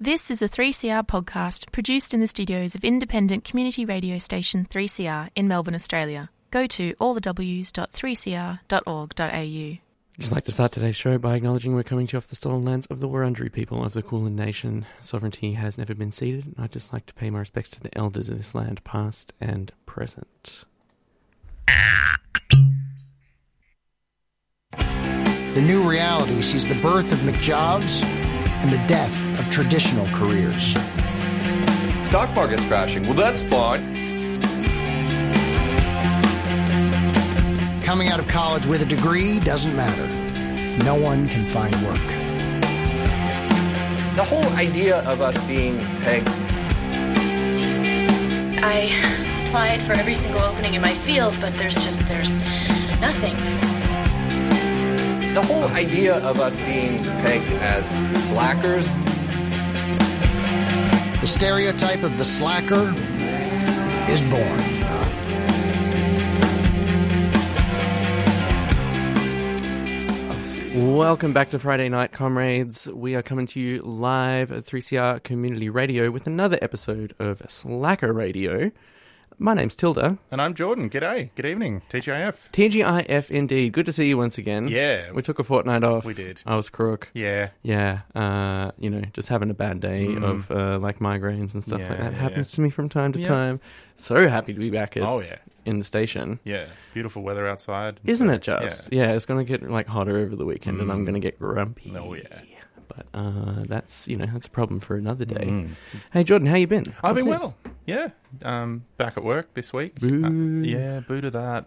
This is a 3CR podcast produced in the studios of independent community radio station 3CR in Melbourne, Australia. Go to allthews.3cr.org.au. Just like to start today's show by acknowledging we're coming to you off the stolen lands of the Wurundjeri people of the Kulin Nation. Sovereignty has never been ceded, and I'd just like to pay my respects to the elders of this land, past and present. The new reality sees the birth of McJobs and the death of traditional careers. Stock market's crashing. Well, that's fine. Coming out of college with a degree doesn't matter. No one can find work. The whole idea of us being pegged. I applied for every single opening in my field, but there's just there's nothing. The whole idea of us being pegged as slackers. The stereotype of the slacker is born. Welcome back to Friday Night Comrades. We are coming to you live at 3CR Community Radio with another episode of Slacker Radio. My name's Tilda. And I'm Jordan. G'day. Good evening. TGIF. TGIF indeed. Good to see you once again. Yeah. We took a fortnight off. We did. I was crook. Yeah. Yeah, uh, you know, just having a bad day of uh, like migraines and stuff Mm. Yeah, like that yeah, happens yeah. to me from time to Yeah. time. So happy to be back at, Oh, yeah. in the station. Yeah. Beautiful weather outside. Isn't it just? Yeah. it's going to get like hotter over the weekend and I'm going to get grumpy. Oh, yeah. But uh, that's, you know, that's a problem for another day. Hey, Jordan, how you been? Mm. I've been What's well. Yeah. Um, back at work this week. Boo. Uh, yeah, boo to that.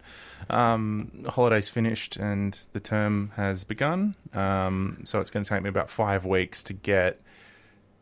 Um, holidays finished and the term has begun. Um, so it's going to take me about five weeks to get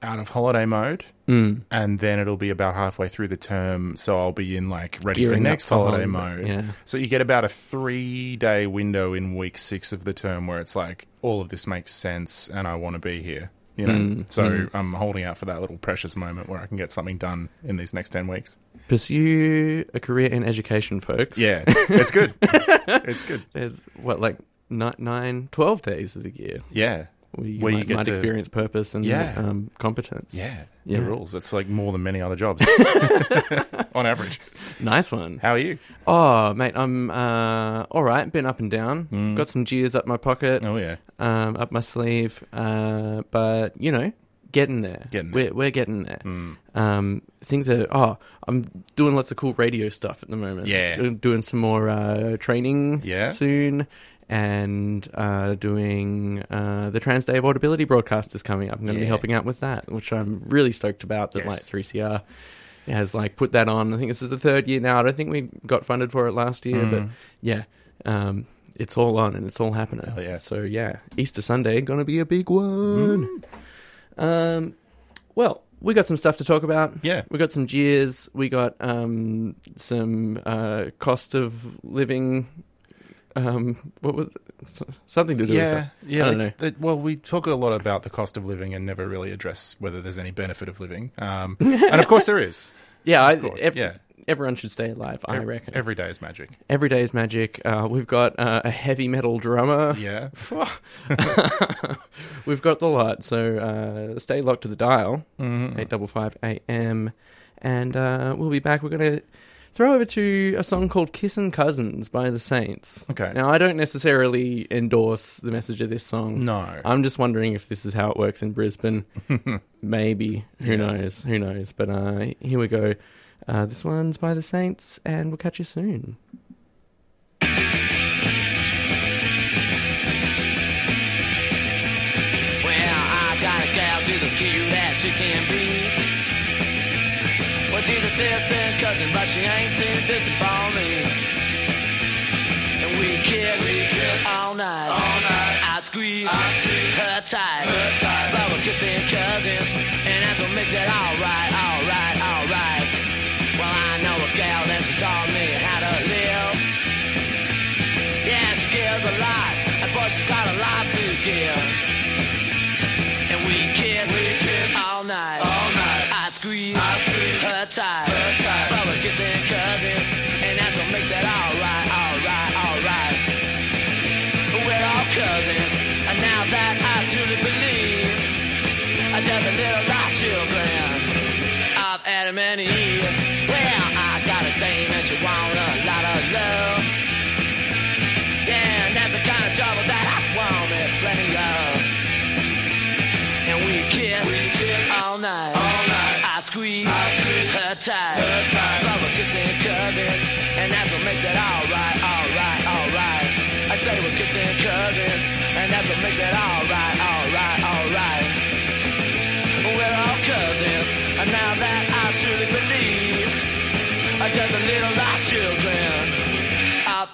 out of holiday mode. Mm. And then it'll be about halfway through the term, so I'll be in like ready Gearing for next holiday holiday, mode. yeah. So you get about a three day window in week six of the term where it's like all of this makes sense and I want to be here. You know, Mm, so mm. I'm holding out for that little precious moment where I can get something done in these next ten weeks. Pursue a career in education, folks. Yeah, it's good. it's good. There's, what, like ni- nine, 12 days of the year Yeah, where you, Where you might, get might to- experience purpose and Yeah. um, competence. yeah, Yeah. Rules. It's like more than many other jobs on average. Nice one. How are you? Oh, mate, I'm uh, all right. Been up and down. Got some gears up my pocket, Oh yeah, um, up my sleeve. Uh, but you know, getting there. Getting there. We're, we're getting there. Um, things are. Oh, I'm doing lots of cool radio stuff at the moment. Yeah. Doing- doing some more uh, training. Yeah. soon. And uh, doing uh, the Trans Day of Audibility broadcast is coming up. I'm going to be helping out with that, which I'm really stoked about. That Yes. like 3CR has like put that on. I think this is the third year now. I don't think we got funded for it last year, but yeah, um, it's all on and it's all happening. Mm. Hell yeah. So yeah, Easter Sunday gonna be a big one. Um, well, we got some stuff to talk about. Yeah. we got some jeers. We got um, some uh, cost of living. Um, what was something to do yeah, with that? yeah. I don't it's- know. it- well, we talk a lot about the cost of living and never really address whether there's any benefit of living. Um, and of course, there is. Yeah, I, ev- yeah. Everyone should stay alive. I Ev- reckon. every day is magic. Every day is magic. Uh, we've got uh, a heavy metal drummer. Yeah, We've got the lot, so uh, stay locked to the dial, Mm-hmm. eight double five AM, and uh, we'll be back. We're gonna throw over to a song called "Kissin' Cousins" by the Saints. Okay. Now, I don't necessarily endorse the message of this song. No. I'm just wondering if this is how it works in Brisbane. Maybe. Who knows? Who knows? But uh, here we go. Uh, this one's by the Saints, and we'll catch you soon. Well, she ain't too distant for me. And we kiss, all night. I squeeze, her tight. But we're kissing cousins, and that's what makes it alright.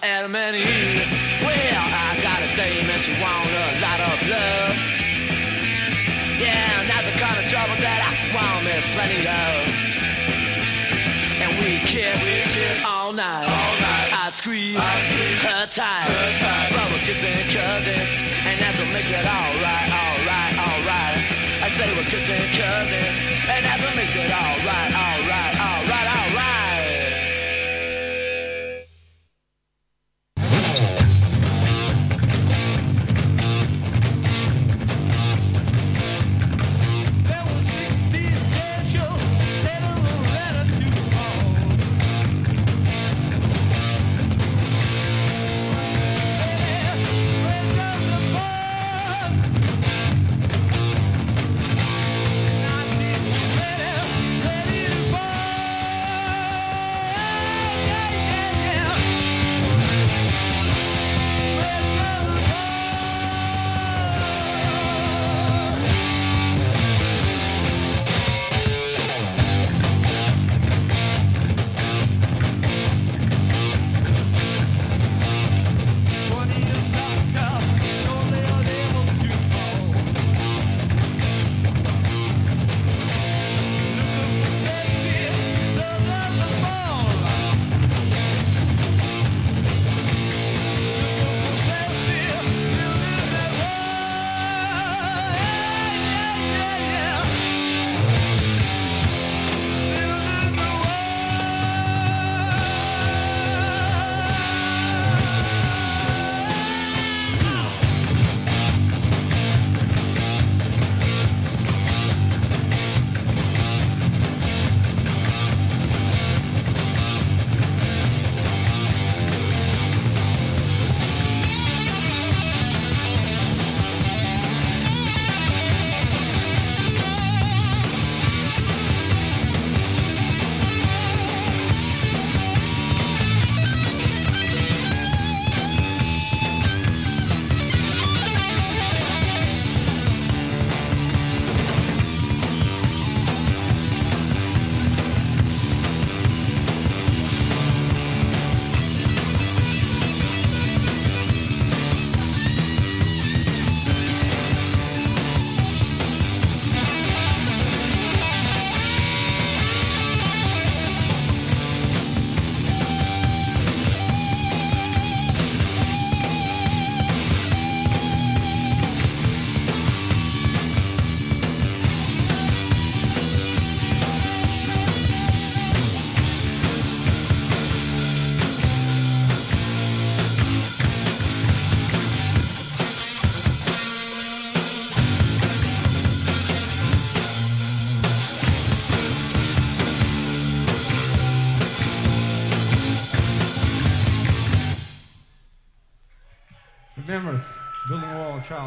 Adam and Eve. Well, I got a dame and she want a lot of love. Yeah, and that's the kind of trouble that I want me plenty of. And we kiss, all night. I squeeze, her tight. But we're kissing cousins, and that's what makes it alright, alright, alright. I say we're kissing cousins, and that's what makes it alright, alright, alright.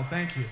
Thank you.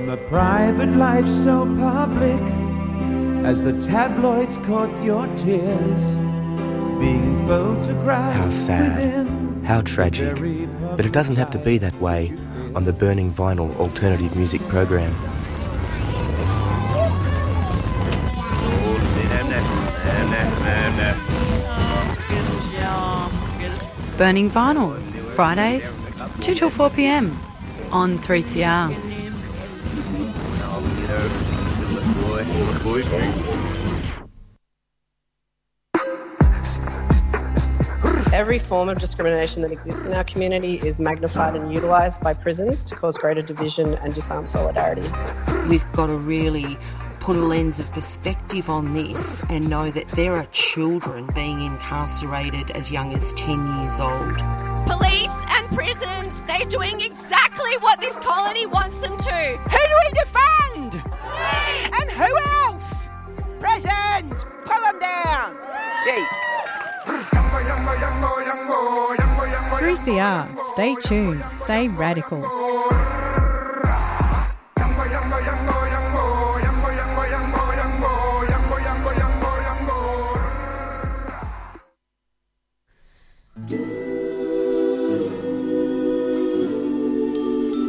From a private life so public as the tabloids caught your tears, being photographed. How sad. How tragic. But it doesn't have to be that way on the Burning Vinyl alternative music program. Burning Vinyl, Fridays, 2 till 4 pm on 3CR. Every form of discrimination that exists in our community is magnified and utilised by prisons to cause greater division and disarm solidarity. We've got to really put a lens of perspective on this and know that there are children being incarcerated as young as 10 years old. Police and prisons, they're doing exactly what this colony wants them to. Who do we defend? And who else? Prisons, pull them down. 3CR. Stay tuned. Stay radical.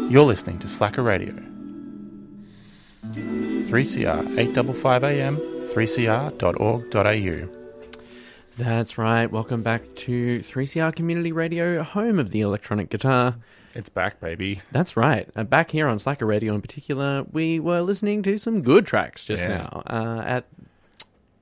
You're listening to Slacker Radio. 3CR 855 AM 3cr.org.au. That's right. Welcome back to 3CR Community Radio, home of the electronic guitar. It's back, baby. That's right. Uh, back here on Slacker Radio in particular, we were listening to some good tracks just Yeah. now. Uh, at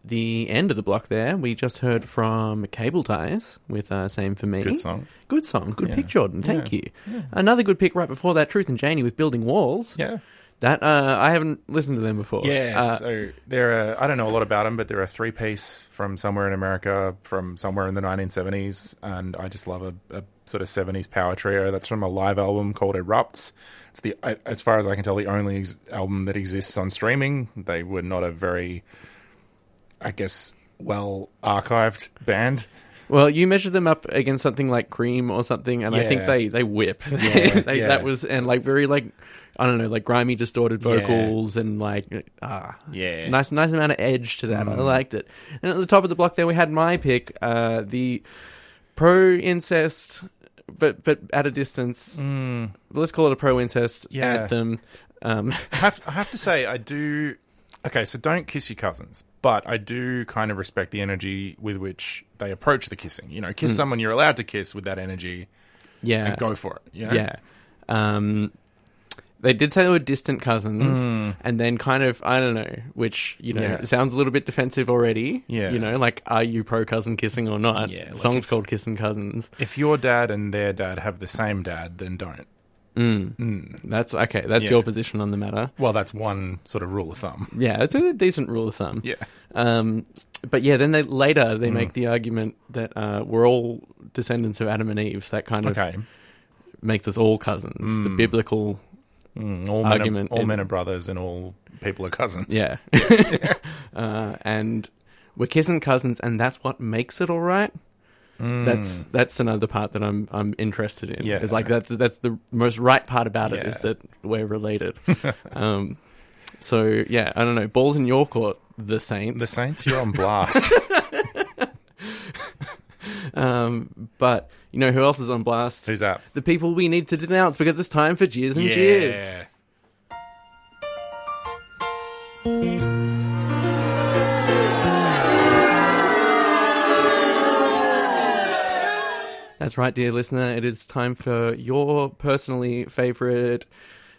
the end of the block there, we just heard from Cable Ties with uh, Same For Me. Good song. Good song. Good Yeah. pick, Jordan. Thank Yeah. you. Another good pick right before that, Truth and Janey with Building Walls. Yeah. That, uh, I haven't listened to them before. Yeah, Uh, so they're a, I don't know a lot about them, but they're a three piece from somewhere in America, from somewhere in the 1970s, and I just love a, a sort of 70s power trio. That's from a live album called Erupts. It's the, as far as I can tell, the only ex- album that exists on streaming. They were not a very, I guess, well archived band. Well, you measure them up against something like Cream or something, and I think they they whip. Yeah, They- yeah. That was and like very like I don't know, like grimy, distorted Yeah. vocals and like ah, Yeah. nice nice amount of edge to that. I Mm. liked it. And at the top of the block there, we had my pick, uh, the pro incest, but but at a distance. Mm. Let's call it a pro incest Yeah. anthem. Um, I have, I have to say, I do. Okay, so don't kiss your cousins, but I do kind of respect the energy with which they approach the kissing. You know, kiss Mm. someone you're allowed to kiss with that energy. Yeah. and go for it. You know? Yeah. Um, they did say they were distant cousins, Mm. and then kind of I don't know, which you know Yeah. sounds a little bit defensive already. Yeah. you know, like are you pro cousin kissing or not? Yeah, the like song's if- called "Kissing Cousins." If your dad and their dad have the same dad, then don't. Mm. Mm. That's okay. That's Yeah. your position on the matter. Well, that's one sort of rule of thumb. Yeah, it's a decent rule of thumb. Yeah. Um, but yeah, then they later they Mm. make the argument that uh, we're all descendants of Adam and Eve. So that kind of Okay. makes us all cousins. The Mm. biblical Mm, all men, argument. are, all in- men are brothers, and all people are cousins. Yeah. uh, and we're kissing cousins, and that's what makes it all right. Mm. That's that's another part that I'm I'm interested in. Yeah. It's like that's that's the most right part about it is Yeah. that we're related. um, so yeah, I don't know. Balls in your court, the Saints. The Saints, you're on blast. um, but you know who else is on blast? Who's that? The people we need to denounce because it's time for jeers and jeers. That's right, dear listener. It is time for your personally favourite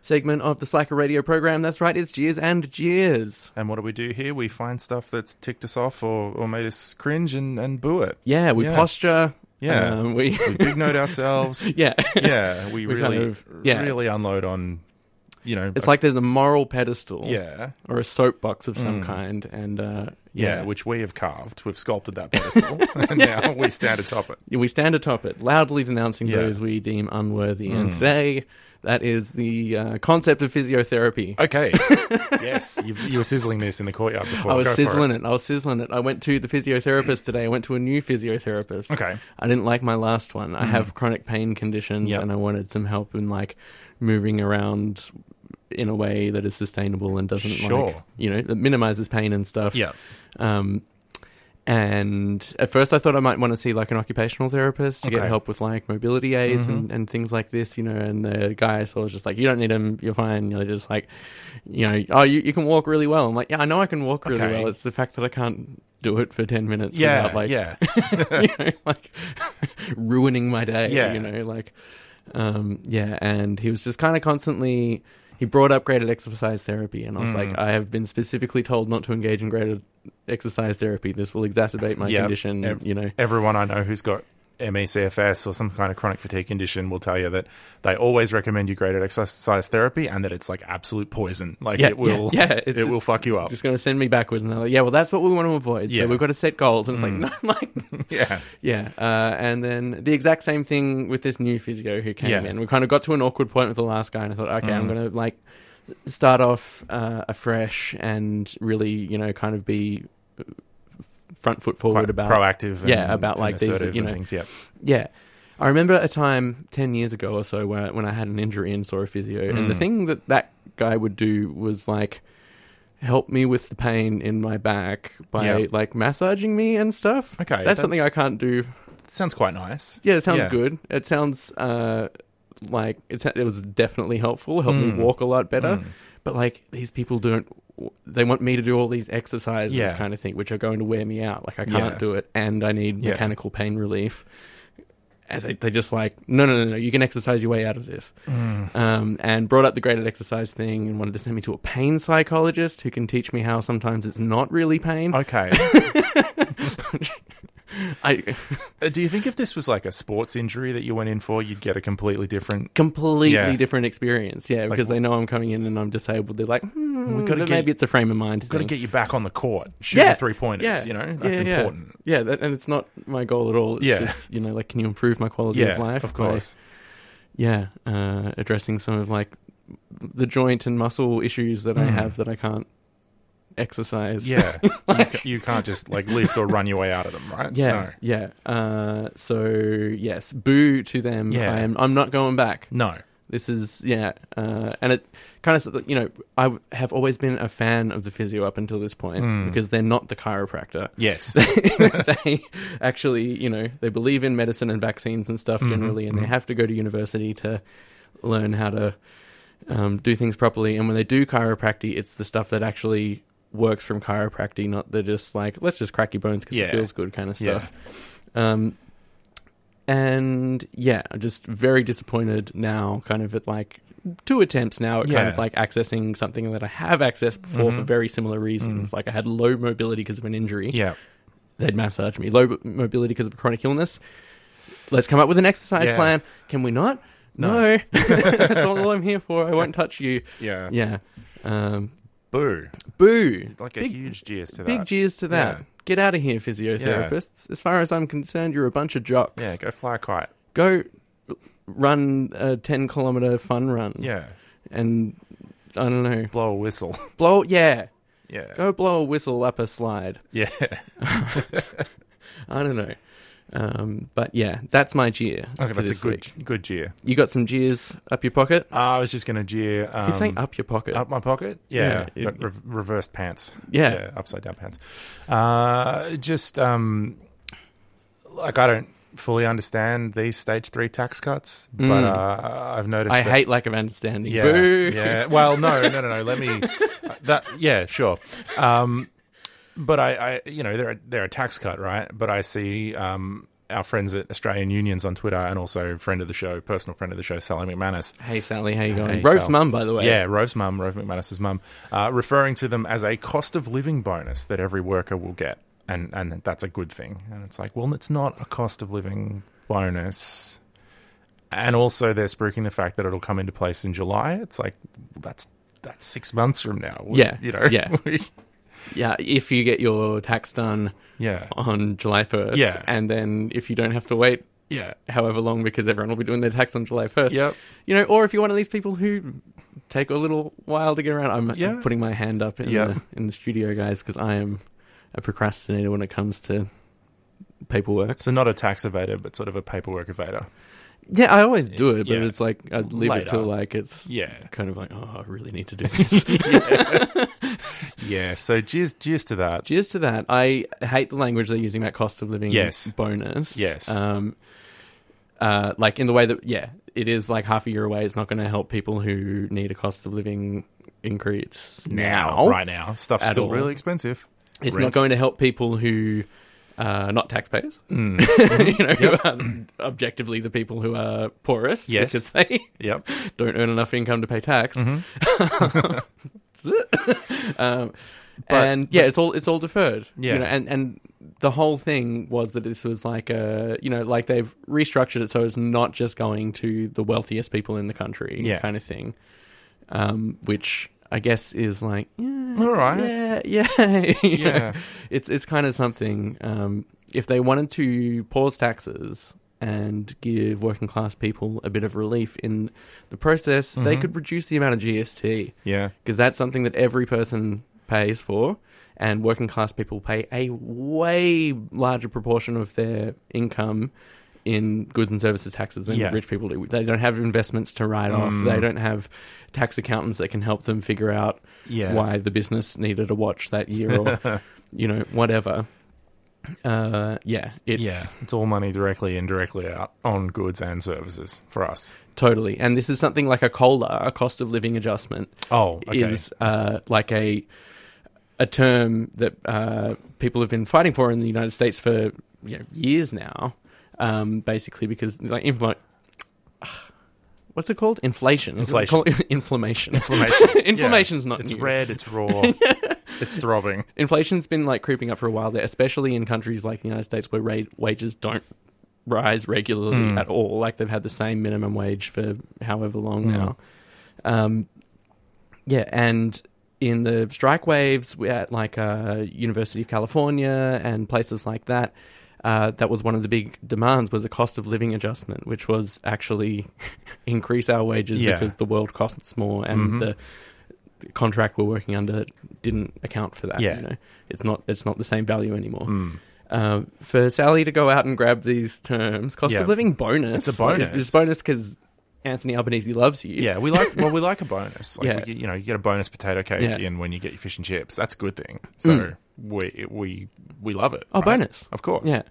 segment of the Slacker radio program. That's right, it's Jeers and Jeers. And what do we do here? We find stuff that's ticked us off or, or made us cringe and, and boo it. Yeah, we posture. Yeah, um, we, we big note ourselves. Yeah, yeah, we, We really, kind of- yeah. really unload on, you know, It's a- like there's a moral pedestal, Yeah. or a soapbox of some Mm. kind, and uh, yeah, yeah, which we have carved. We've sculpted that pedestal, and now we stand atop it. We stand atop it, loudly denouncing Yeah. those we deem unworthy. And Mm. today, that is the uh, concept of physiotherapy. Okay. yes, you, you were sizzling this in the courtyard before. I was Go sizzling it. I was sizzling it. I went to the physiotherapist today. I went to a new physiotherapist. Okay. I didn't like my last one. I Mm. have chronic pain conditions, Yep. and I wanted some help in like moving around in a way that is sustainable and doesn't Sure. like you know that minimizes pain and stuff. Yeah. Um, and at first, I thought I might want to see like an occupational therapist to get help with like mobility aids Mhm. and, and things like this, you know. And the guy I saw was just like, "You don't need them. You're fine." You're just like, you know, oh, you, you can walk really well. I'm like, yeah, I know I can walk really Okay. well. It's the fact that I can't do it for ten minutes Yeah, without like, yeah. you know, like ruining my day. Yeah. you know, like, um, yeah. And he was just kind of constantly. He brought up graded exercise therapy, and I was Mm. like, I have been specifically told not to engage in graded exercise therapy. This will exacerbate my Yeah. condition. Ev- you know, everyone I know who's got ME/CFS or some kind of chronic fatigue condition will tell you that they always recommend you graded exercise therapy, and that it's like absolute poison. Like yeah, it will, yeah, yeah, it it's will fuck you up. Just going to send me backwards, and they're like, yeah, well, that's what we want to avoid. Yeah. So we've got to set goals, and it's Mm. like, no, like, Yeah. yeah. Uh, and then the exact same thing with this new physio who came Yeah. in. We kind of got to an awkward point with the last guy, and I thought, okay, I'm Mm. going to like start off uh, afresh and really, you know, kind of be front foot forward Quite about proactive yeah, and- about and like these, you know, things, yeah. yeah. I remember a time ten years ago or so where when I had an injury and saw a physio, and the Mm. thing that that guy would do was like help me with the pain in my back by Yeah. like massaging me and stuff. Okay, that's that- something I can't do. Sounds quite nice. Yeah, it sounds Yeah. good. It sounds uh, like it's, it was definitely helpful. Helped Mm. me walk a lot better. Mm. But like these people don't. They want me to do all these exercises, Yeah. kind of thing, which are going to wear me out. Like I can't Yeah. do it, and I need Yeah. mechanical pain relief. And they, they just like, no, no, no, no, you can exercise your way out of this. Mm. Um, and brought up the graded exercise thing and wanted to send me to a pain psychologist who can teach me how sometimes it's not really pain. Okay. I Uh, Do you think if this was like a sports injury that you went in for, you'd get a completely different, completely Yeah. different experience. Yeah, because they know I'm coming in and I'm disabled. They're like, hmm, We gotta but get- maybe it's a frame of mind. Got to thing. get you back on the court, shooting yeah, three pointers. yeah, You know, that's yeah, yeah. important. Yeah, that, and it's not my goal at all. It's Yeah. just you know, like, can you improve my quality Yeah, of life? of by, course. yeah, uh, addressing some of like the joint and muscle issues that I Mm. have that I can't exercise. Yeah, you, ca- you can't just like lift or run your way out of them, right? Yeah, No. yeah. Uh, so yes, boo to them. Yeah. I am. I'm not going back. No. This is yeah, uh, and it kind of you know I have always been a fan of the physio up until this point Mm. because they're not the chiropractor. Yes. they actually you know they believe in medicine and vaccines and stuff Mhm, generally, and mhm. they have to go to university to learn how to um, do things properly. And when they do chiropractic, it's the stuff that actually works from chiropractic, not the just like let's just crack your bones because Yeah. it feels good kind of Yeah. stuff. Um, and yeah, I'm just very disappointed now, kind of at like two attempts now at kind of like accessing something that I have accessed before for Mhm. very similar reasons. Mm. Like I had low mobility because of an injury. Yeah. They'd massage me. Low mobility because of a chronic illness. Let's come up with an exercise Yeah. plan. Can we not? No. No. That's all I'm here for. I won't touch you. Yeah. Yeah. Um, Boo. boo. Like a Big- huge cheers to that. Big that. cheers to that. Yeah. Get out of here, physiotherapists. As far as I'm concerned, you're a bunch of jocks. Yeah, go fly a kite. Go run a 10 kilometer fun run. Yeah. And I don't know. Blow a whistle. Blow, yeah. Yeah. Go blow a whistle up a slide. Yeah. I don't know. Um, but yeah, that's my jeer. Okay, that's a good week. good jeer. You got some jeers up your pocket? Uh, I was just going to jeer. Um, Keep saying up your pocket. Up my pocket? Yeah. Yeah, it- re- reversed pants. Yeah. Upside down pants. Uh, just, um, like, I don't fully understand these stage three tax cuts, but Mm. uh, I've noticed. I that- hate lack of understanding. Yeah. Boo. Yeah. Well, no, no, no, no. Let me. That. Yeah. Sure. Um, but I, I, you know, they're a, they're a tax cut, right? But I see um, our friends at Australian Unions on Twitter, and also friend of the show, personal friend of the show, Sally McManus. Hey, Sally, how you going? Hey, Rove's Sal. mum, by the way. Yeah, Rove's mum, Rove McManus's mum, uh, referring to them as a cost of living bonus that every worker will get, and and that's a good thing. And it's like, well, it's not a cost of living bonus. And also, they're spruiking the fact that it'll come into place in July. It's like that's that's six months from now. We- Yeah. you know. Yeah. Yeah, if you get your tax done Yeah. on July 1st. Yeah. And then if you don't have to wait Yeah. however long because everyone will be doing their tax on July 1st. Yep. You know, or if you're one of these people who take a little while to get around. I'm Yeah. putting my hand up in, Yep. the, in the studio, guys, because I am a procrastinator when it comes to paperwork. So not a tax evader, but sort of a paperwork evader. Yeah, I always do it, but Yeah. it's like I leave it till like it's Yeah. kind of like oh, I really need to do this. yeah. yeah. So cheers, cheers to that. Cheers to that. I hate the language they're using that cost of living Yes. bonus. Yes. Um, uh, like in the way that yeah, it is like half a year away. It's not going to help people who need a cost of living increase now. right now. Stuff's still all. really expensive. It's not going to help people who are not taxpayers. Mm. you know, Yep. who are objectively the people who are poorest Yes. because they Yep. don't earn enough income to pay tax. Mhm. um, But- and yeah, but- it's all it's all deferred. Yeah. you know, and and the whole thing was that this was like a you know like they've restructured it so it's not just going to the wealthiest people in the country, Yeah. kind of thing. Um, which I guess is like yeah, All right. yeah, yeah, Yeah. It's it's kind of something. Um, if they wanted to pause taxes and give working class people a bit of relief in the process, they Mhm. could reduce the amount of GST. Yeah. because that's something that every person pays for, and working class people pay a way larger proportion of their income in goods and services taxes than Yeah. rich people do. They don't have investments to write off. Mm. They don't have tax accountants that can help them figure out Yeah. why the business needed a watch that year or you know whatever. Uh, yeah, it's yeah, it's all money directly and directly out on goods and services for us. Totally. And this is something like a COLA, a cost of living adjustment. Oh, okay. Is uh, like a a term that uh, people have been fighting for in the United States for you know, years now. Um, basically, because like infl- what's it called? Inflation. Is it Inflation. called? Inflammation. Inflammation. Inflammation's Yeah. not It's new. red, it's raw, it's throbbing. Inflation's been like creeping up for a while there, especially in countries like the United States where ra- wages don't rise regularly Mm. at all. Like they've had the same minimum wage for however long Mm. now. Um, yeah, and in the strike waves at like uh, University of California and places like that. Uh, that was one of the big demands was a cost of living adjustment, which was actually increase our wages Yeah. because the world costs more and Mhm. the contract we're working under didn't account for that. Yeah. You know, it's not it's not the same value anymore. Mm. Um, for Sally to go out and grab these terms, cost Yeah. of living bonus. It's a Like, bonus. it's bonus because Anthony Albanese loves you. Yeah, we like well, we like a bonus. Like, Yeah. we you know, you get a bonus potato cake Yeah. in when you get your fish and chips. That's a good thing. So Mm. We we we love it. Oh, right? bonus. of course. Yeah.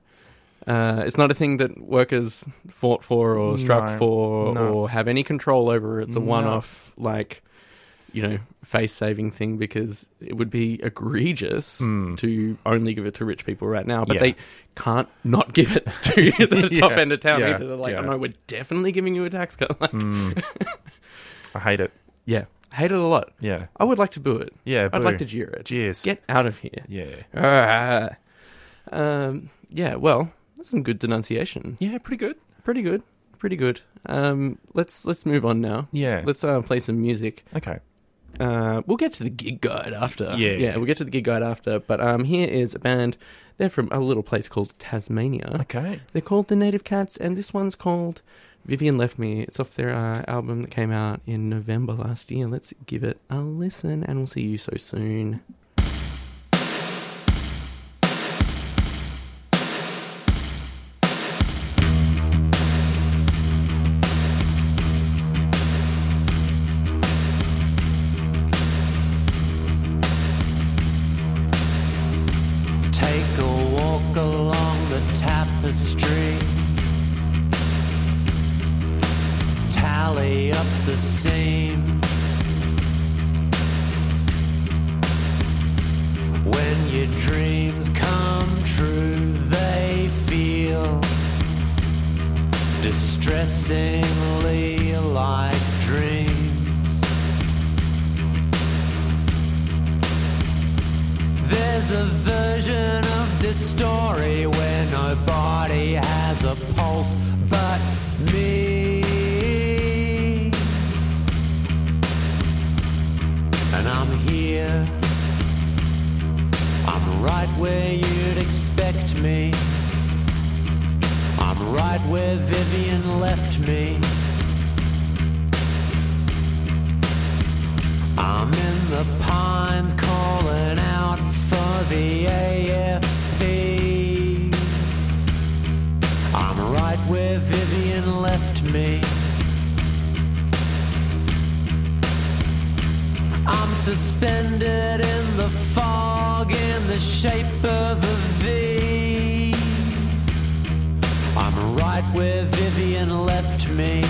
Uh, it's not a thing that workers fought for or struck No, for no. or have any control over. It's a No. one-off, like you know, face-saving thing because it would be egregious Mm. to only give it to rich people right now. But Yeah. they can't not give it to the top end of town yeah, either. They're like, yeah. oh no, we're definitely giving you a tax cut. Like, Mm. I hate it. yeah, hate it a lot. Yeah. I would like to boo it. Yeah, I'd boo. like to jeer it. Cheers. Get out of here. Yeah. Ah. Um, yeah, well, that's some good denunciation. Yeah, pretty good. Pretty good. Pretty good. Um, let's let's move on now. Yeah. Let's uh, play some music. Okay. Uh, we'll get to the gig guide after. Yeah. yeah, we'll get to the gig guide after. But um, here is a band. They're from a little place called Tasmania. Okay. They're called the Native Cats, and this one's called Vivian Left Me. It's off their uh, album that came out in November last year. Let's give it a listen, and we'll see you so soon. I'm in the pines calling out for the AFP. I'm right where Vivian left me. I'm suspended in the fog in the shape of a V. I'm right where Vivian left me.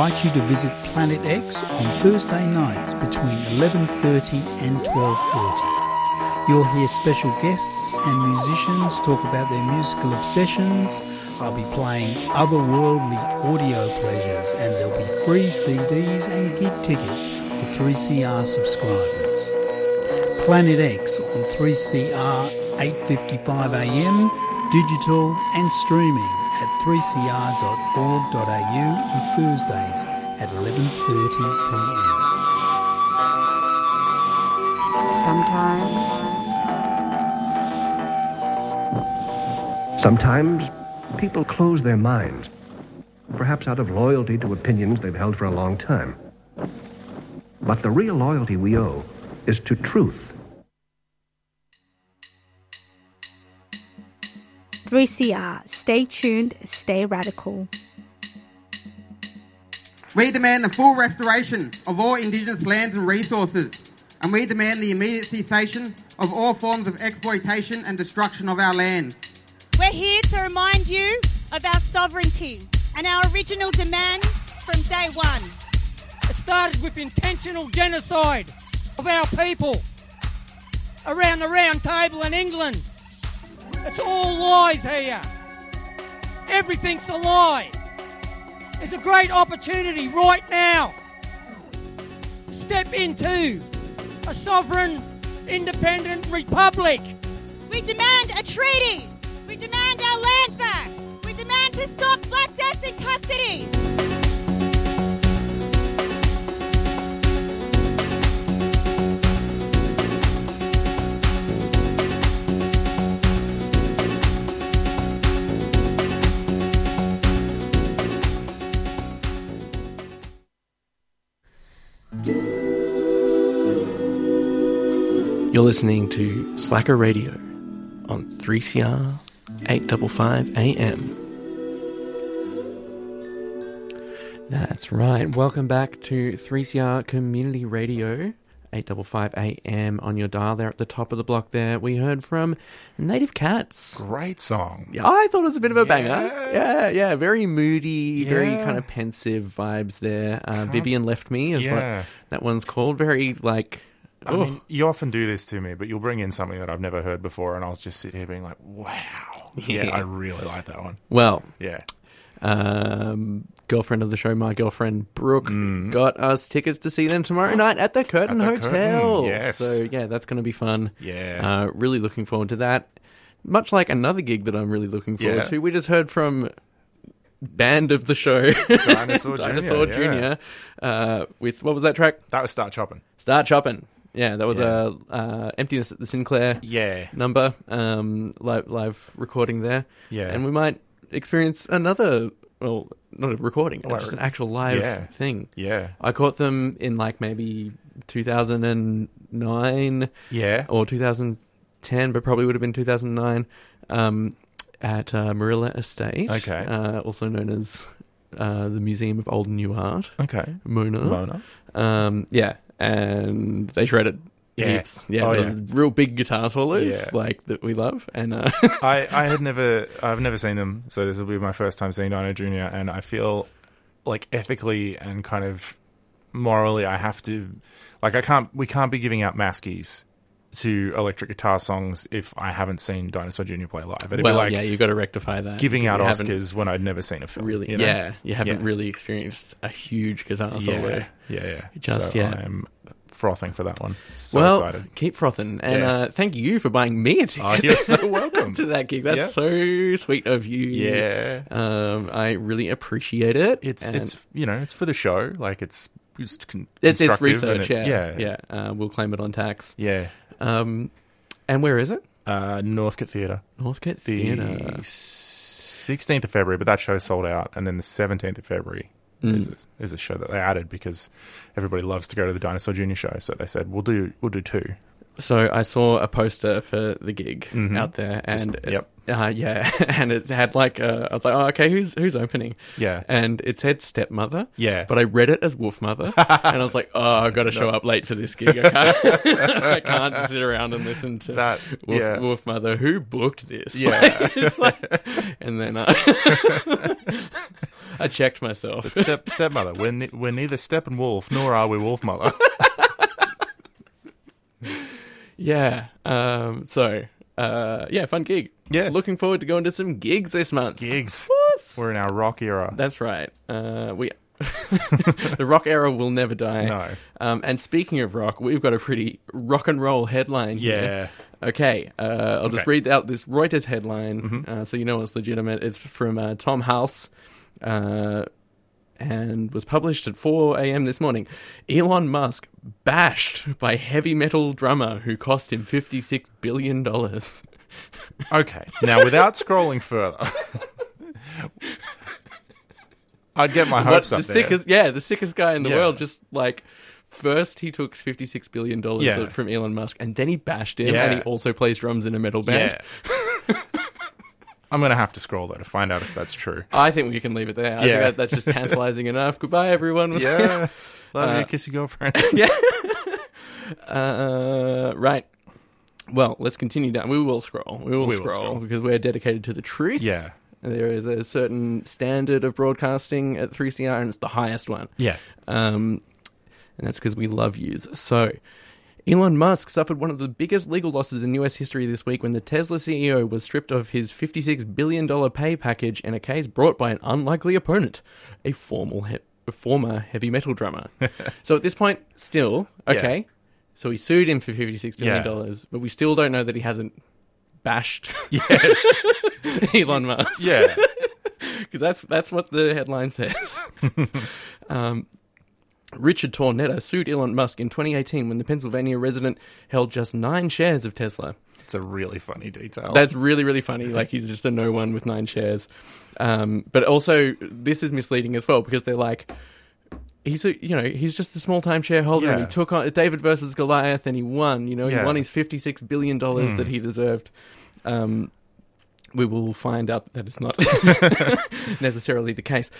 Invite you to visit Planet X on Thursday nights between 11:30 and 12:30. You'll hear special guests and musicians talk about their musical obsessions. I'll be playing otherworldly audio pleasures and there'll be free CDs and gig tickets for 3CR subscribers. Planet X on 3CR 8:55 AM, digital and streaming 3cr.org.au on Thursdays at 11:30 p.m. Sometimes. Sometimes people close their minds, perhaps out of loyalty to opinions they've held for a long time. But the real loyalty we owe is to truth. 3CR. Stay tuned, stay radical. We demand the full restoration of all Indigenous lands and resources, and we demand the immediate cessation of all forms of exploitation and destruction of our lands. We're here to remind you of our sovereignty and our original demand from day one. It started with intentional genocide of our people around the round table in England. It's all lies here. Everything's a lie. It's a great opportunity right now. Step into a sovereign, independent republic. We demand a treaty. We demand our lands back. We demand to stop Black Death in custody. You're listening to Slacker Radio on 3CR 855 AM. That's right. Welcome back to 3CR Community Radio, 855 AM on your dial there at the top of the block there. We heard from Native Cats. Great song. Yeah, I thought it was a bit of a banger. Yeah, yeah, very moody, very kind of pensive vibes there. Uh, Vivian Left Me is Yeah. what that one's called. Very like I oh, mean, you often do this to me, but you'll bring in something that I've never heard before, and I'll just sit here being like, "Wow, yeah, Yeah. I really like that one." Well, yeah. Um, girlfriend of the show, my girlfriend Brooke, got us tickets to see them tomorrow night at the Curtin At the Hotel. Curtin, yes. So yeah, that's going to be fun. Yeah. Uh, really looking forward to that. Much like another gig that I'm really looking forward Yeah. to. We just heard from band of the show, Dinosaur Jr., Dinosaur yeah. Junior, uh, with what was that track? That was Start Chopping. Start chopping. Yeah, that was Yeah. a uh, emptiness at the Sinclair. Yeah. number um, live live recording there. Yeah. and we might experience another. Well, not a recording, Well, just an actual live yeah. thing. Yeah. I caught them in like maybe 2009. Yeah. or 2010, but probably would have been 2009 um, at uh, Moorilla Estate. Okay. uh, also known as uh, the Museum of Old and New Art. Okay. Mona. Mona. Um, yeah, and they shredded. Yeah. Heaps. Yeah, Oh, those real big guitar solos Yeah. like that we love, and uh, I, I had never I've never seen them, so this will be my first time seeing Dino Jr. And I feel like ethically and kind of morally, I have to like I can't we can't be giving out maskies to electric guitar songs if I haven't seen Dinosaur Jr. play live. It'd well, be like yeah, you've got to rectify that. giving out Oscars when I'd never seen a film. Really, you know? yeah, you haven't Yeah. really experienced a huge guitar solo. Yeah, yeah, yeah. Just so yeah. I'm frothing for that one. So well, excited. keep frothing, and Yeah. uh, thank you for buying me a ticket. Oh, you're so welcome. to that gig. That's Yeah. so sweet of you. Yeah. um, I really appreciate it. It's and it's you know it's for the show. Like it's it's con- it's, it's research. it- yeah, yeah, yeah. Uh, we'll claim it on tax. yeah. Um, and where is it? Uh, Northcote Theatre. Northcote The Theatre. sixteenth of February, but that show sold out, and then the seventeenth of February Mm. is a, is a show that they added because everybody loves to go to the Dinosaur Junior show. So they said we'll do we'll do two. So I saw a poster for the gig Mhm. out there, Just- and it, yep. Uh, yeah, and it had like uh, I was like, oh, okay, who's who's opening? Yeah. and it said stepmother. Yeah. but I read it as Wolfmother, and I was like, oh, I've got to show up late for this gig. I can't, I can't sit around and listen to That- wolf, yeah. Wolfmother. Who booked this? Yeah. Like, like- and then I, I checked myself. But step stepmother. We're ne- we're neither Steppenwolf, nor are we Wolfmother. Yeah. Um, so, uh, yeah, fun gig. Yeah. Looking forward to going to some gigs this month. Gigs. We're in our rock era. That's right. Uh, we the rock era will never die. No. Um, and speaking of rock, we've got a pretty rock and roll headline. here. Okay. Uh, I'll just read out this Reuters headline, Mhm. uh, so you know it's legitimate. It's from uh, Tom Hals. Uh, and was published at 4 a.m. this morning. Elon Musk bashed by heavy metal drummer who cost him $56 billion. Okay. Now, without scrolling further, I'd get my hopes the up there. sickest, yeah, the sickest guy in the Yeah. world. Just like first, he took fifty six billion dollars Yeah. from Elon Musk, and then he bashed him, Yeah. and he also plays drums in a metal band. I'm going to have to scroll though to find out if that's true. I think we can leave it there. I Yeah. think that, that's just tantalizing enough. Goodbye, everyone. Yeah. Love Uh, you, kiss your girlfriend. yeah. uh, right. Well, let's continue down. We will scroll. We will, We will scroll, scroll. because we're dedicated to the truth. Yeah. There is a certain standard of broadcasting at 3CR, and it's the highest one. Yeah. Um, and that's because we love yous. So, Elon Musk suffered one of the biggest legal losses in US history this week when the Tesla CEO was stripped of his $56 billion pay package in a case brought by an unlikely opponent, a formal he- former heavy metal drummer. so at this point, still, Yeah. So he sued him for $56 billion, but we still don't know that he hasn't bashed Yes. Elon Musk. Yeah. Because that's, that's what the headline says. um, Richard Tornetta sued Elon Musk in 2018 when the Pennsylvania resident held just nine shares of Tesla. It's a really funny detail. That's really, really funny. Like he's just a no one with nine shares. Um, but also, this is misleading as well because they're like, he's a, you know, he's just a small time shareholder and he took on David versus Goliath and he won. You know, he Yeah. won his fifty-six billion dollars Hmm. that he deserved. Um, we will find out that it's not necessarily the case.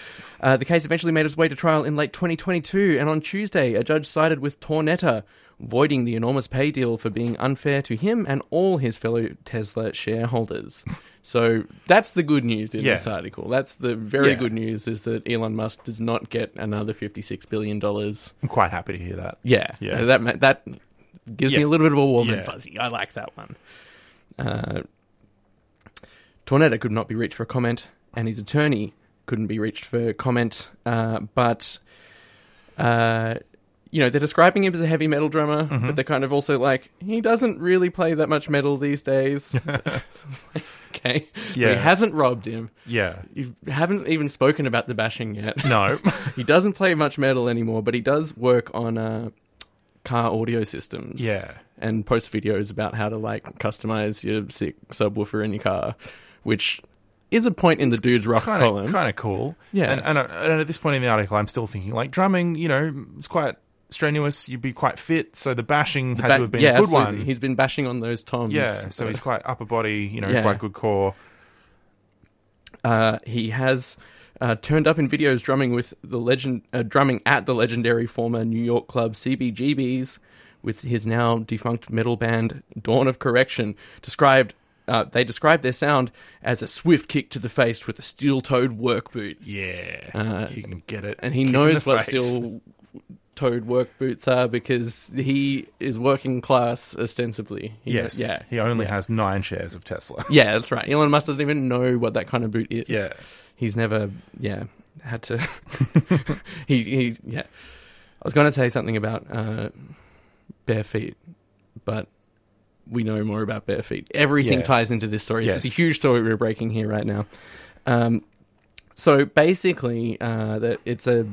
Uh, the case eventually made its way to trial in late 2022, and on Tuesday, a judge sided with Tornetta, voiding the enormous pay deal for being unfair to him and all his fellow Tesla shareholders. so that's the good news in Yeah. this article. That's the very Yeah. good news is that Elon Musk does not get another $56 billion. I'm quite happy to hear that. Yeah, Yeah. That that gives me a little bit of a warm and fuzzy. I like that one. Uh, Tornetta could not be reached for a comment, and his attorney couldn't be reached for comment. Uh, but uh, you know, they're describing him as a heavy metal drummer, Mm-hmm. but they're kind of also like he doesn't really play that much metal these days. okay, Yeah. he hasn't robbed him. Yeah. You haven't even spoken about the bashing yet. No. he doesn't play much metal anymore, but he does work on uh, car audio systems. Yeah. And post videos about how to like customize your sick subwoofer in your car, which is a point in the dude's rock kind of column. kind of cool. Yeah. and and, uh, and at this point in the article, I'm still thinking like drumming. You know, it's quite strenuous. You'd be quite fit, so the bashing The had to have been yeah, a good absolutely. one. He's been bashing on those toms. yeah, so he's quite upper body. You know, Yeah. quite good core. Uh, he has uh, turned up in videos drumming with the legend, uh, drumming at the legendary former New York club CBGB's with his now defunct metal band Dawn of Correction. Described, uh, they described their sound as a swift kick to the face with a steel-toed work boot. Yeah, Uh, you can get it. and he knows what face. Steel-toed work boots are because he is working class ostensibly. He- Yes, yeah, He only yeah. has nine shares of Tesla. Yeah, that's right. Elon Musk doesn't even know what that kind of boot is. Yeah. He's never, yeah, had to. he, he, yeah. I was going to say something about uh, bare feet, but we know more about bare feet. Everything Yeah. ties into this story. It's a huge story we're breaking here right now. Um, so basically, uh, that it's a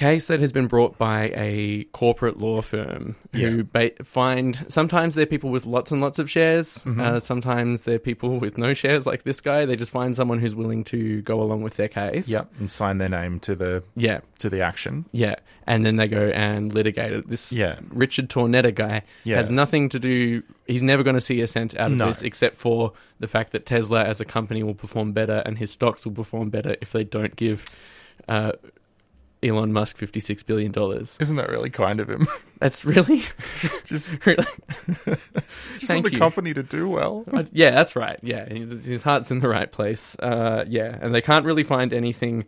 case that has been brought by a corporate law firm who Yeah. ba- find sometimes they're people with lots and lots of shares, Mhm. uh, sometimes they're people with no shares, like this guy. They just find someone who's willing to go along with their case. Yep, and sign their name to the Yeah. to the action. Yeah, and then they go and litigate it. This Yeah. Richard Tornetta guy Yeah. has nothing to do. He's never going to see a cent out of No. this, except for the fact that Tesla as a company will perform better, and his stocks will perform better if they don't give uh, Elon Musk fifty six billion dollars. Isn't that really kind of him? That's really just really. Just Thank want the you. company to do well. Uh, yeah, that's right. Yeah, his, his heart's in the right place. Uh, yeah, and they can't really find anything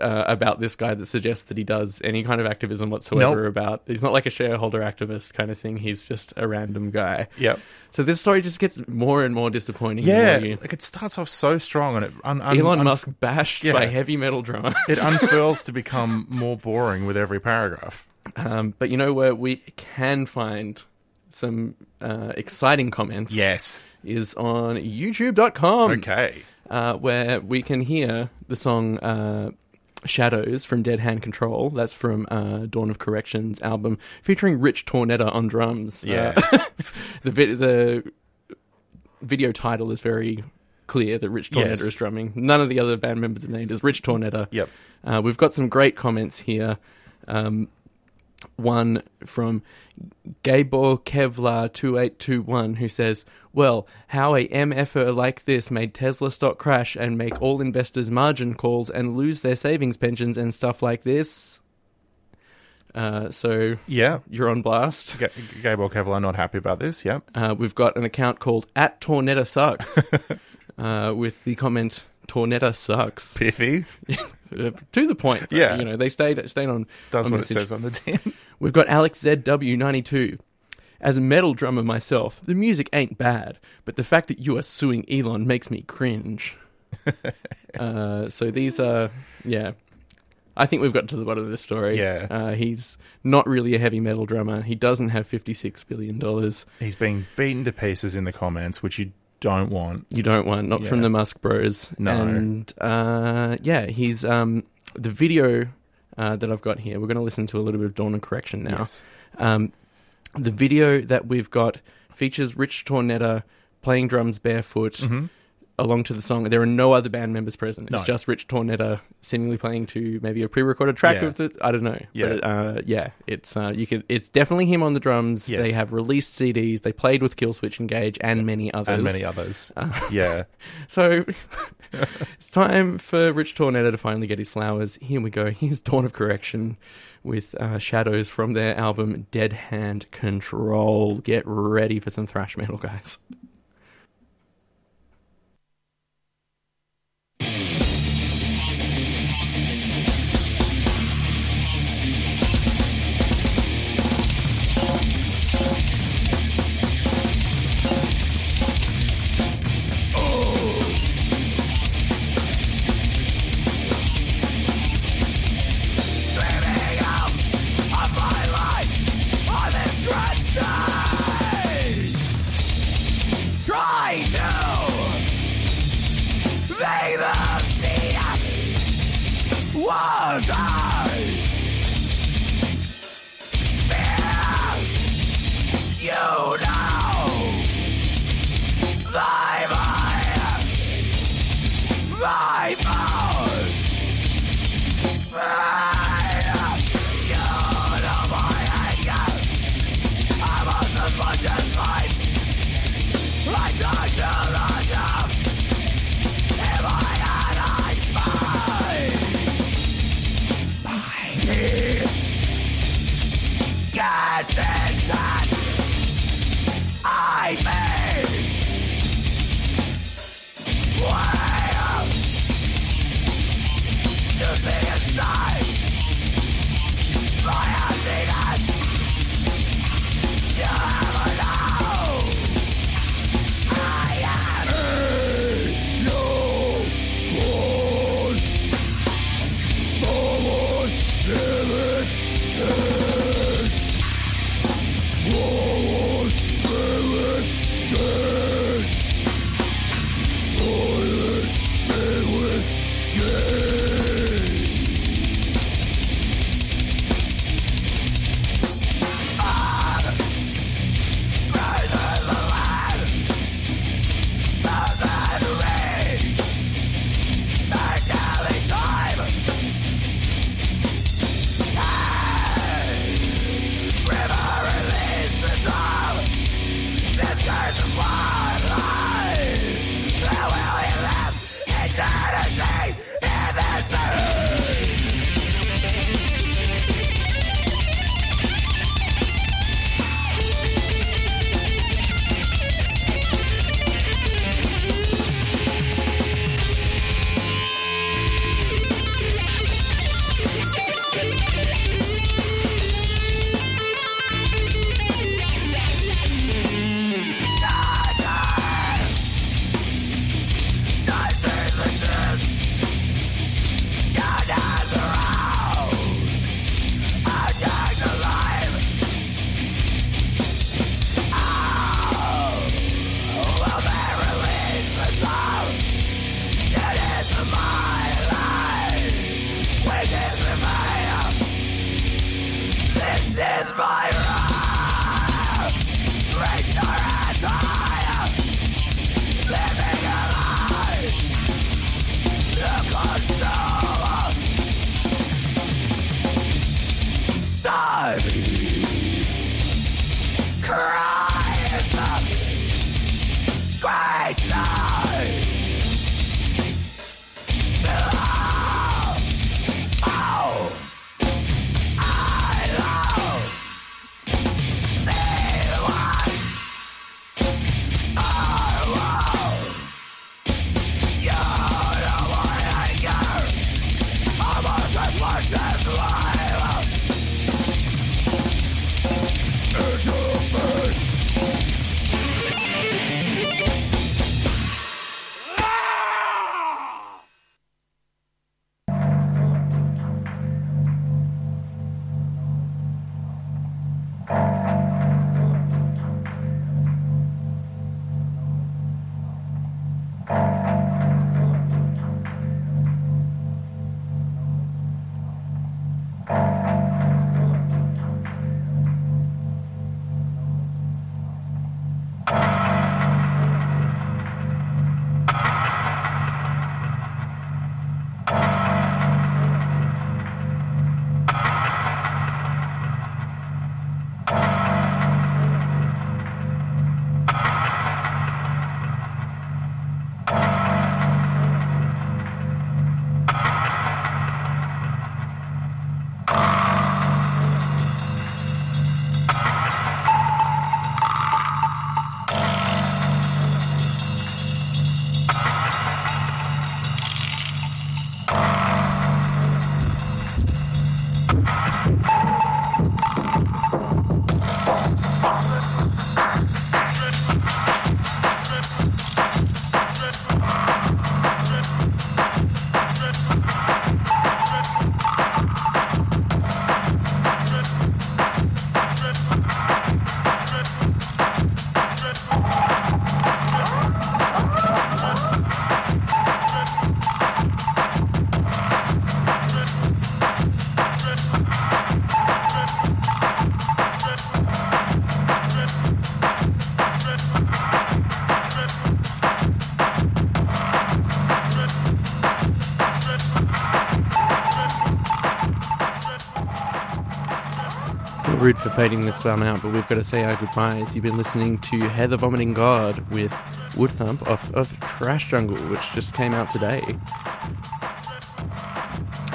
uh, about this guy that suggests that he does any kind of activism whatsoever. Nope. About he's not like a shareholder activist kind of thing. He's just a random guy. Yep. So this story just gets more and more disappointing. Yeah, you- like it starts off so strong, and it un, un, Elon un- Musk bashed Yeah. by heavy metal drummer. it unfurls to become more boring with every paragraph. Um, but you know where we can find some uh, exciting comments? Yes. Is on YouTube.com. Okay. Uh, where we can hear the song uh, Shadows from Dead Hand Control. That's from uh, Dawn of Corrections album featuring Rich Tornetta on drums. Yeah. Uh, the, vid- the video title is very clear that Rich Tornetta Yes. is drumming. None of the other band members are named as Rich Tornetta. Yep. Uh, we've got some great comments here. Um, one from Gabor Kevlar two eight two one who says, "Well, how a MFer like this made Tesla stock crash and make all investors margin calls and lose their savings pensions and stuff like this." Uh, so Yeah. you're on blast. Ga- Gabor Kevlar not happy about this. Yep. Uh, we've got an account called at Tornetta Sucks uh, with the comment Tornetta Sucks. Piffy. to the point. though. Yeah. You know, they stayed stayed on. Does on what it says on the tin. We've got Alex ZW92. As a metal drummer myself, the music ain't bad, but the fact that you are suing Elon makes me cringe. uh, so these are, yeah. I think we've got to the bottom of this story. Yeah. Uh, he's not really a heavy metal drummer. He doesn't have $56 billion. He's being beaten to pieces in the comments, which you don't want. You don't want, not from the Musk Bros. No. And uh, yeah, he's um, the video uh, that I've got here. We're going to listen to a little bit of Dawn and Correction now. Yes. Um, the video that we've got features Rich Tornetta playing drums barefoot Mhm. Along to the song. There are no other band members present. It's No. just Rich Tornetta seemingly playing to maybe a pre-recorded track Yeah. of the. I don't know. Yeah. But, uh, yeah. It's uh, you could. It's definitely him on the drums. Yes. They have released CDs. They played with Killswitch Engage and many others. And many others. Uh, yeah. So it's time for Rich Tornetta to finally get his flowers. Here we go. Here's Dawn of Correction with uh, Shadows from their album Dead Hand Control. Get ready for some thrash metal, guys. crazy in this rude for fading this one out, but we've got to say our goodbyes. You've been listening to Heather Vomiting God with Wood Thump off of Trash Jungle, which just came out today.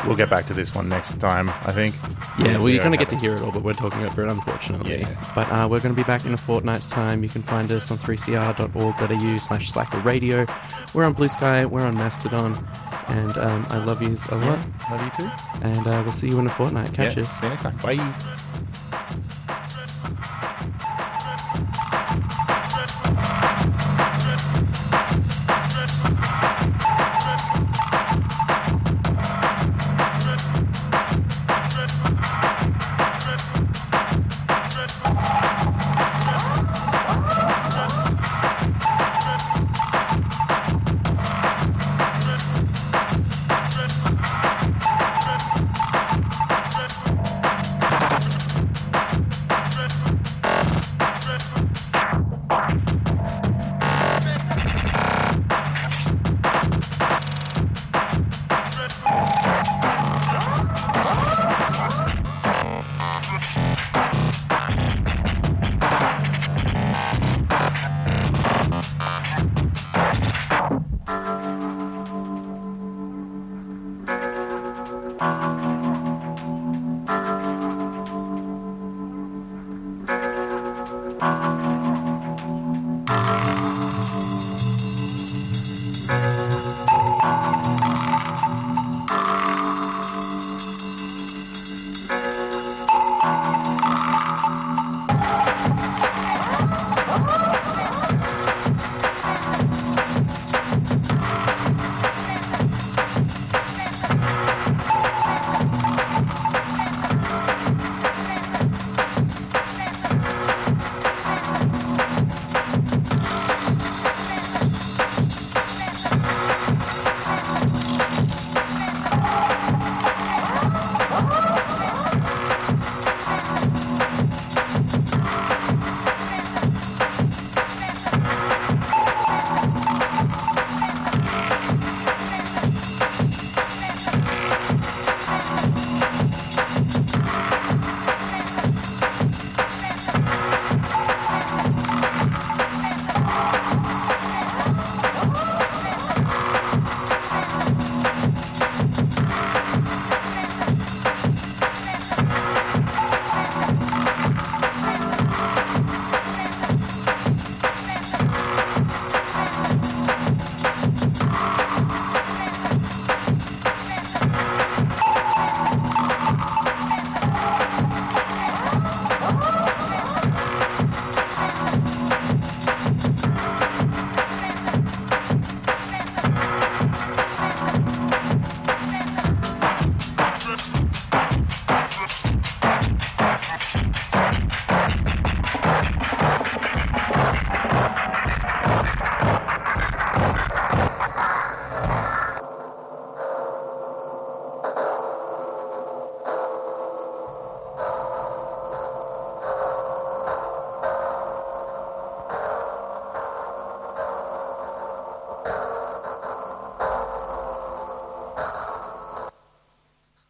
We'll get back to this one next time, I think. Yeah, well, We you're going to get to hear it all, but we're talking over it, unfortunately. Yeah. But uh, we're going to be back in a fortnight's time. You can find us on 3cr.org.au slash slacker radio. We're on Bluesky, we're on Mastodon, and um, I love yous a lot. love you too. And uh, we'll see you in a fortnight. Catch Yeah, us. See you next time. Bye.